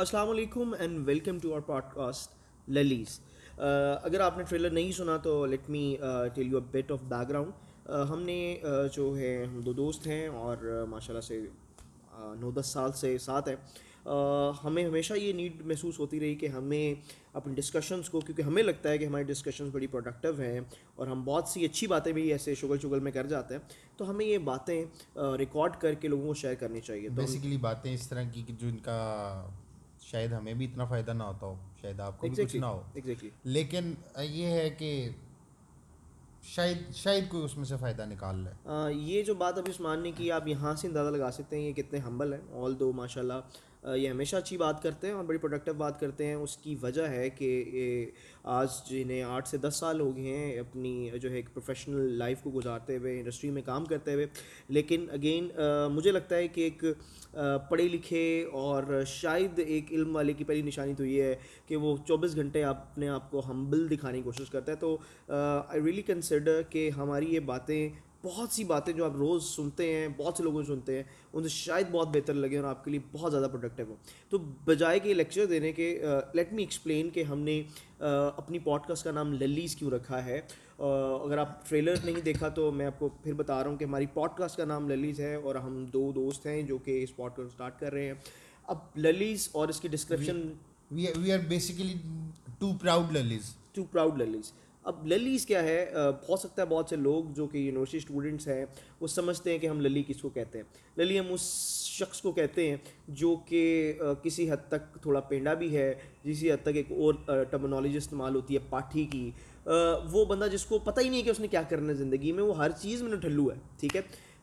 السلام علیکم and welcome to our podcast للیز اگر آپ نے ٹریلر نہیں سنا تو let me tell you a bit of background ہم نے uh, جو ہے ہم دو دوست ہیں اور uh, ماشاء اللہ سے uh, نو دس سال سے ساتھ ہیں۔ ہمیں ہمیشہ یہ نیڈ محسوس ہوتی رہی کہ ہمیں اپنی ڈسکشنس کو، کیونکہ ہمیں لگتا ہے کہ ہماری ڈسکشنس بڑی پروڈکٹیو ہیں اور ہم بہت سی اچھی باتیں بھی ایسے شغل شغل میں کر جاتے ہیں۔ تو ہمیں یہ باتیں ریکارڈ کر کے لوگوں کو شیئر کرنی چاہیے۔ بیسیکلی باتیں اس طرح کی کہ جو ان کا شاید ہمیں بھی اتنا فائدہ نہ ہوتا ہو شاید آپ کو بھی کچھ نہ ہو۔ ایگزیکٹلی لیکن یہ ہے کہ شاید شاید کوئی اس میں سے فائدہ نکال لے۔ یہ جو بات ابھی عثمان نے کی آپ یہاں سے اندازہ لگا سکتے ہیں یہ کتنے ہمبل ہیں۔ آل دو ماشاء اللہ یہ ہمیشہ اچھی بات کرتے ہیں اور بڑی پروڈکٹیو بات کرتے ہیں۔ اس کی وجہ ہے کہ یہ آج جنہیں آٹھ سے دس سال ہو گئے ہیں، اپنی جو ہے ایک پروفیشنل لائف کو گزارتے ہوئے انڈسٹری میں کام کرتے ہوئے۔ لیکن اگین مجھے لگتا ہے کہ ایک پڑھے لکھے اور شاید ایک علم والے کی پہلی نشانی تو یہ ہے کہ وہ چوبیس گھنٹے اپنے آپ کو ہمبل دکھانے کی کوشش کرتا ہے۔ تو آئی ریئلی کنسیڈر کہ ہماری یہ باتیں بہت سی باتیں جو آپ روز سنتے ہیں بہت سے لوگوں سنتے ہیں ان سے شاید بہت بہتر لگے اور آپ کے لیے بہت زیادہ پروڈکٹیو ہو تو بجائے کہ لیکچر دینے کے لیٹ می ایکسپلین کہ ہم نے اپنی پوڈ کاسٹ کا نام للیز کیوں رکھا ہے۔ اگر آپ ٹریلر نہیں دیکھا تو میں آپ کو پھر بتا رہا ہوں کہ ہماری پوڈ کاسٹ کا نام للیز ہے اور ہم دو دوست ہیں جو کہ اس پوڈ کاسٹ اسٹارٹ کر رہے ہیں۔ اب للیز اور اس کی description we are basically to proud للیز to proud للیز اب للیز کیا ہے؟ ہو سکتا ہے بہت سے لوگ جو کہ یونیورسٹی اسٹوڈنٹس ہیں، وہ سمجھتے ہیں کہ ہم للی کس کو کہتے ہیں۔ للی ہم اس شخص کو کہتے ہیں جو کہ کسی حد تک تھوڑا پینڈا بھی ہے جسی حد تک ایک اور ٹرمنالوجی استعمال ہوتی ہے پاٹھی کی۔ وہ بندہ جس کو پتہ ہی نہیں کہ اس نے کیا کرنا ہے زندگی میں، وہ ہر چیز میں ٹھلو ہے، ٹھیک ہے؟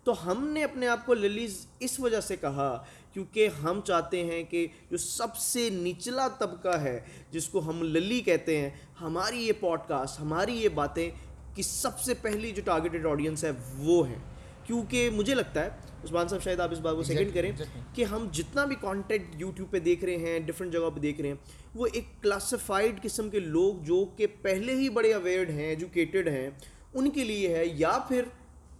تو ہم نے اپنے آپ کو للیز اس وجہ سے کہا کیونکہ ہم چاہتے ہیں کہ جو سب سے نچلا طبقہ ہے جس کو ہم للی کہتے ہیں ہماری یہ پوڈ کاسٹ ہماری یہ باتیں کہ سب سے پہلی جو ٹارگیٹڈ آڈینس ہے وہ ہیں کیونکہ مجھے لگتا ہے عثمان صاحب شاید آپ اس بات کو سیکنڈ کریں کہ ہم جتنا بھی کانٹینٹ یوٹیوب پہ دیکھ رہے ہیں ڈفرینٹ جگہ پہ دیکھ رہے ہیں وہ ایک کلاسیفائڈ قسم کے لوگ جو کہ پہلے ہی بڑے اویئرڈ ہیں ایجوکیٹڈ ہیں ان کے لیے ہے یا پھر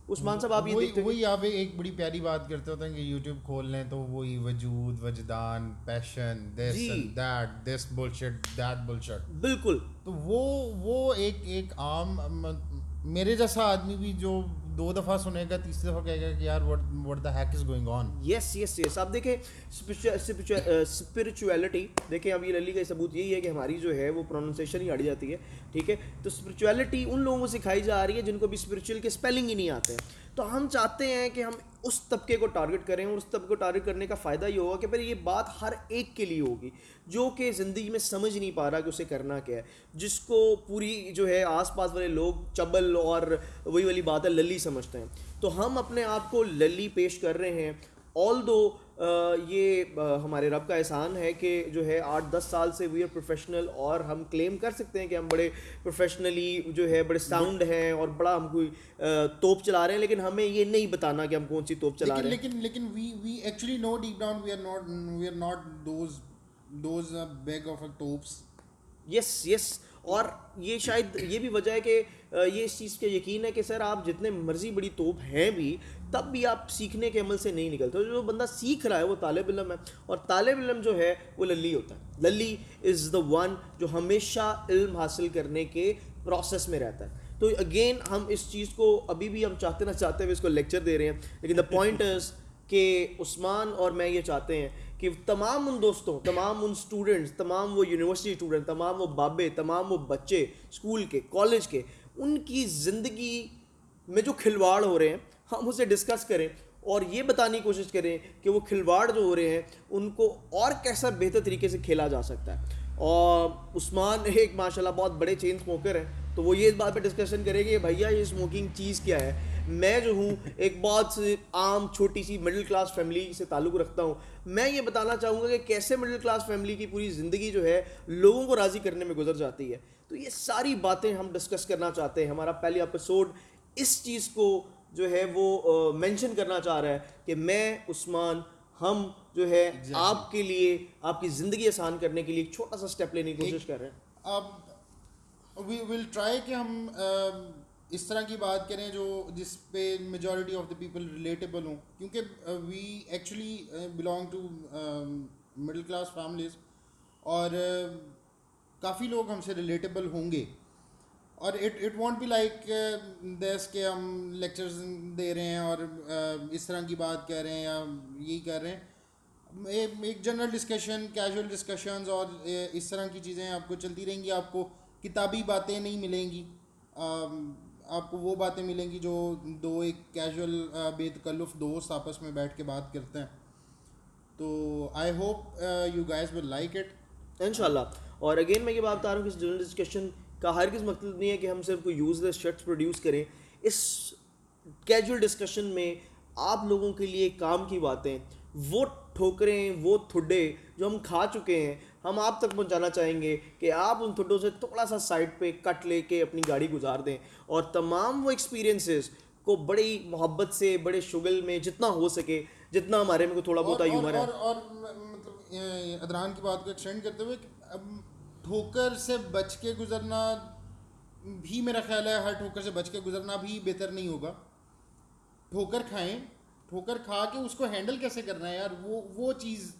عثمان صاحب آپ یہ وہی آپ ایک بڑی پیاری بات کرتے ہوتے ہیں کہ یوٹیوب کھول لیں تو وہی وجود وجدان passion this that this bullshit that bullshit بالکل۔ تو وہ وہ ایک ایک عام میرے جیسا آدمی بھی جو دو دفعہ سنے گا، تیسری دفعہ کہے گا کہ یار what the heck is going on yes yes yes آپ دیکھیں اسپرچویلٹی uh, دیکھیں اب یہ للی کا ثبوت یہی ہے کہ ہماری جو ہے، وہ پروننسیشن ہی اڑ جاتی ہے، ٹھیک ہے؟ تو اسپرچویلٹی ان لوگوں کو سکھائی جا رہی ہے جن کو بھی اسپرچوئل کے اسپیلنگ ہی نہیں آتے۔ ہیں تو ہم چاہتے ہیں کہ ہم اس طبقے کو ٹارگٹ کریں اور اس طبقے کو ٹارگٹ کرنے کا فائدہ یہ ہوگا کہ پھر یہ بات ہر ایک کے لیے ہوگی، جو کہ زندگی میں سمجھ نہیں پا رہا کہ اسے کرنا کیا ہے۔ جس کو پوری جو ہے آس پاس والے لوگ چبل اور وہی والی بات ہے للی سمجھتے ہیں۔ تو ہم اپنے آپ کو للی پیش کر رہے ہیں آل دو یہ ہمارے رب کا احسان ہے کہ جو ہے آٹھ دس سال سے وی آر پروفیشنل اور ہم کلیم کر سکتے ہیں کہ ہم بڑے پروفیشنلی جو ہے بڑے ساؤنڈ ہیں اور بڑا ہم کوئی توپ چلا رہے ہیں لیکن ہمیں یہ نہیں بتانا کہ ہم کون سی توپ چلا رہے ہیں۔ لیکن لیکن we we actually know deep down we are not we are not those those bag of tops yes yes اور یہ شاید یہ بھی وجہ ہے کہ یہ اس چیز کا یقین ہے کہ سر آپ جتنے مرضی بڑی توپ ہیں بھی، تب بھی آپ سیکھنے کے عمل سے نہیں نکلتے جو بندہ سیکھ رہا ہے وہ طالب علم ہے اور طالب علم جو ہے وہ للی ہوتا ہے۔ للی از دا ون جو ہمیشہ علم حاصل کرنے کے پروسیس میں رہتا ہے۔ تو اگین ہم اس چیز کو ابھی بھی ہم چاہتے نہ چاہتے ہوئے اس کو لیکچر دے رہے ہیں، لیکن دا پوائنٹ از کہ عثمان اور میں یہ چاہتے ہیں کہ تمام ان دوستوں، تمام ان اسٹوڈنٹس تمام وہ یونیورسٹی اسٹوڈنٹ تمام وہ بابے، تمام وہ بچے اسکول کے کالج کے، ان کی زندگی میں جو کھلواڑ ہو رہے ہیں، ہم اسے ڈسکس کریں اور یہ بتانے کی کوشش کریں کہ وہ کھلواڑ جو ہو رہے ہیں، ان کو اور کیسا بہتر طریقے سے کھیلا جا سکتا ہے۔ اور عثمان ایک ماشاء اللہ بہت بڑے چین اسموکر ہیں۔ تو وہ یہ اس بات پہ ڈسکشن کرے کہ بھیا یہ اسموکنگ چیز کیا ہے؟ میں جو ہوں ایک بہت عام چھوٹی سی مڈل کلاس فیملی سے تعلق رکھتا ہوں۔ میں یہ بتانا چاہوں گا کہ کیسے مڈل کلاس فیملی کی پوری زندگی جو ہے لوگوں کو راضی کرنے میں گزر جاتی ہے؟ تو یہ ساری باتیں ہم ڈسکس کرنا چاہتے ہیں۔ ہمارا پہلے ایپیسوڈ اس چیز کو جو ہے وہ مینشن کرنا چاہ رہا ہے کہ میں عثمان ہم جو ہے آپ کے لیے آپ کی زندگی آسان کرنے کے لیے ایک چھوٹا سا اسٹیپ لینے کی کوشش کر رہے ہیں۔ اب وی ول ٹرائی کہ ہم اس طرح کی بات کریں جو جس پہ majority of the people relatable ہوں، کیونکہ we actually belong to middle class families اور کافی لوگ ہم سے ریلیٹیبل ہوں گے۔ اور it it won't be like this کہ ہم لیکچرز دے رہے ہیں اور اس طرح کی بات کہہ رہے ہیں یا یہی کر رہے ہیں۔ ایک جنرل ڈسکشن کیجول ڈسکشنز اور اس طرح کی چیزیں آپ کو چلتی رہیں گی، آپ کو کتابی باتیں نہیں ملیں گی۔ آپ کو وہ باتیں ملیں گی جو دو ایک کیجول بے تکلف دوست آپس میں بیٹھ کے بات کرتے ہیں۔ تو I hope you guys will like it ان شاء اللہ اور اگین میں یہ بات بتا رہا ہوں کہ جنرل ڈسکشن کا ہرگز مقصد نہیں ہے کہ ہم صرف کوئی یوز لیس شرٹس پروڈیوس کریں۔ اس کیجول ڈسکشن میں آپ لوگوں کے لیے کام کی باتیں، وہ ٹھوکریں، وہ تھڈے جو ہم کھا چکے ہیں ہم آپ تک پہنچانا چاہیں گے کہ آپ ان تھڈوں سے تھوڑا سا سائڈ پہ کٹ لے کے اپنی گاڑی گزار دیں۔ اور تمام وہ ایکسپیرینسز کو بڑی محبت سے بڑے شغل میں جتنا ہو سکے جتنا ہمارے میں کوئی تھوڑا بہت ہیومر ہے۔ اور مطلب ادران کی بات کو ایکسٹینڈ کرتے ہوئے اب ٹھوکر سے بچ کے گزرنا بھی میرا خیال ہے ہر ٹھوکر سے بچ کے گزرنا بھی بہتر نہیں ہوگا۔ ٹھوکر کھائیں ٹھوکر کھا کے اس کو ہینڈل کیسے کرنا ہے یار؟ وہ وہ چیز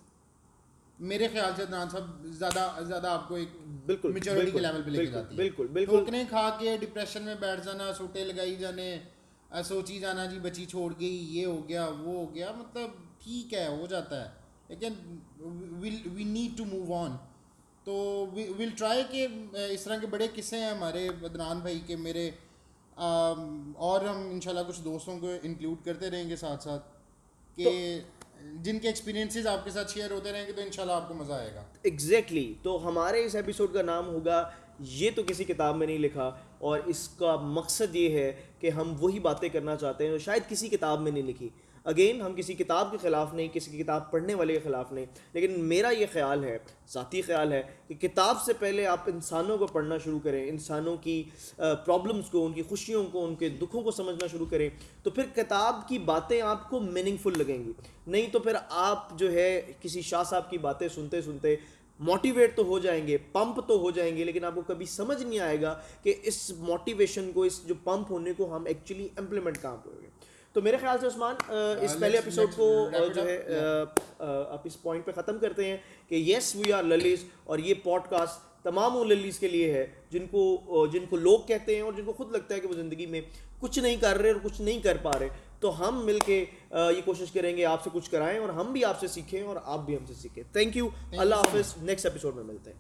میرے خیال سے ادنان صاحب زیادہ زیادہ آپ کو ایک بالکل میچورٹی کے لیول پہ لے کے جاتی ہے۔ بالکل بالکل۔ ٹھوکریں کھا کے ڈپریشن میں بیٹھ جانا سوٹے لگائی جانے سوچی جانا جی بچی چھوڑ گئی یہ ہو گیا وہ ہو گیا مطلب ٹھیک ہے ہو جاتا ہے۔ لیکن we need to move on تو ول ٹرائی کہ اس طرح کے بڑے قصے ہیں ہمارے بدنان بھائی کے میرے۔ اور ہم انشاءاللہ کچھ دوستوں کو انکلوڈ کرتے رہیں گے ساتھ ساتھ کہ جن کے ایکسپیرینسز آپ کے ساتھ شیئر ہوتے رہیں گے تو انشاءاللہ آپ کو مزہ آئے گا۔ ایگزیکٹلی تو ہمارے اس ایپیسوڈ کا نام ہوگا یہ تو کسی کتاب میں نہیں لکھا اور اس کا مقصد یہ ہے کہ ہم وہی باتیں کرنا چاہتے ہیں جو شاید کسی کتاب میں نہیں لکھی۔ اگین ہم کسی کتاب کے خلاف نہیں، کسی کی کتاب پڑھنے والے کے خلاف نہیں۔ لیکن میرا یہ خیال ہے، ذاتی خیال ہے کہ کتاب سے پہلے آپ انسانوں کو پڑھنا شروع کریں، انسانوں کی پرابلمس کو، ان کی خوشیوں کو، ان کے دکھوں کو سمجھنا شروع کریں، تو پھر کتاب کی باتیں آپ کو میننگ فل لگیں گی۔ نہیں تو پھر آپ جو ہے کسی شاہ صاحب کی باتیں سنتے سنتے موٹیویٹ تو ہو جائیں گے، پمپ تو ہو جائیں گے، لیکن آپ کو کبھی سمجھ نہیں آئے گا کہ اس موٹیویشن کو، اس جو پمپ ہونے کو ہم ایکچولی امپلیمنٹ کہاں پہ گے تو میرے خیال سے عثمان اس پہلے ایپیسوڈ کو جو ہے آپ اس پوائنٹ پہ ختم کرتے ہیں کہ یس وی آر للیز اور یہ پوڈ کاسٹ تمام ان للیز کے لیے ہے جن کو جن کو لوگ کہتے ہیں اور جن کو خود لگتا ہے کہ وہ زندگی میں کچھ نہیں کر رہے اور کچھ نہیں کر پا رہے۔ تو ہم مل کے یہ کوشش کریں گے آپ سے کچھ کرائیں اور ہم بھی آپ سے سیکھیں اور آپ بھی ہم سے سیکھیں۔ تھینک یو اللہ حافظ. نیکسٹ ایپیسوڈ میں ملتے ہیں۔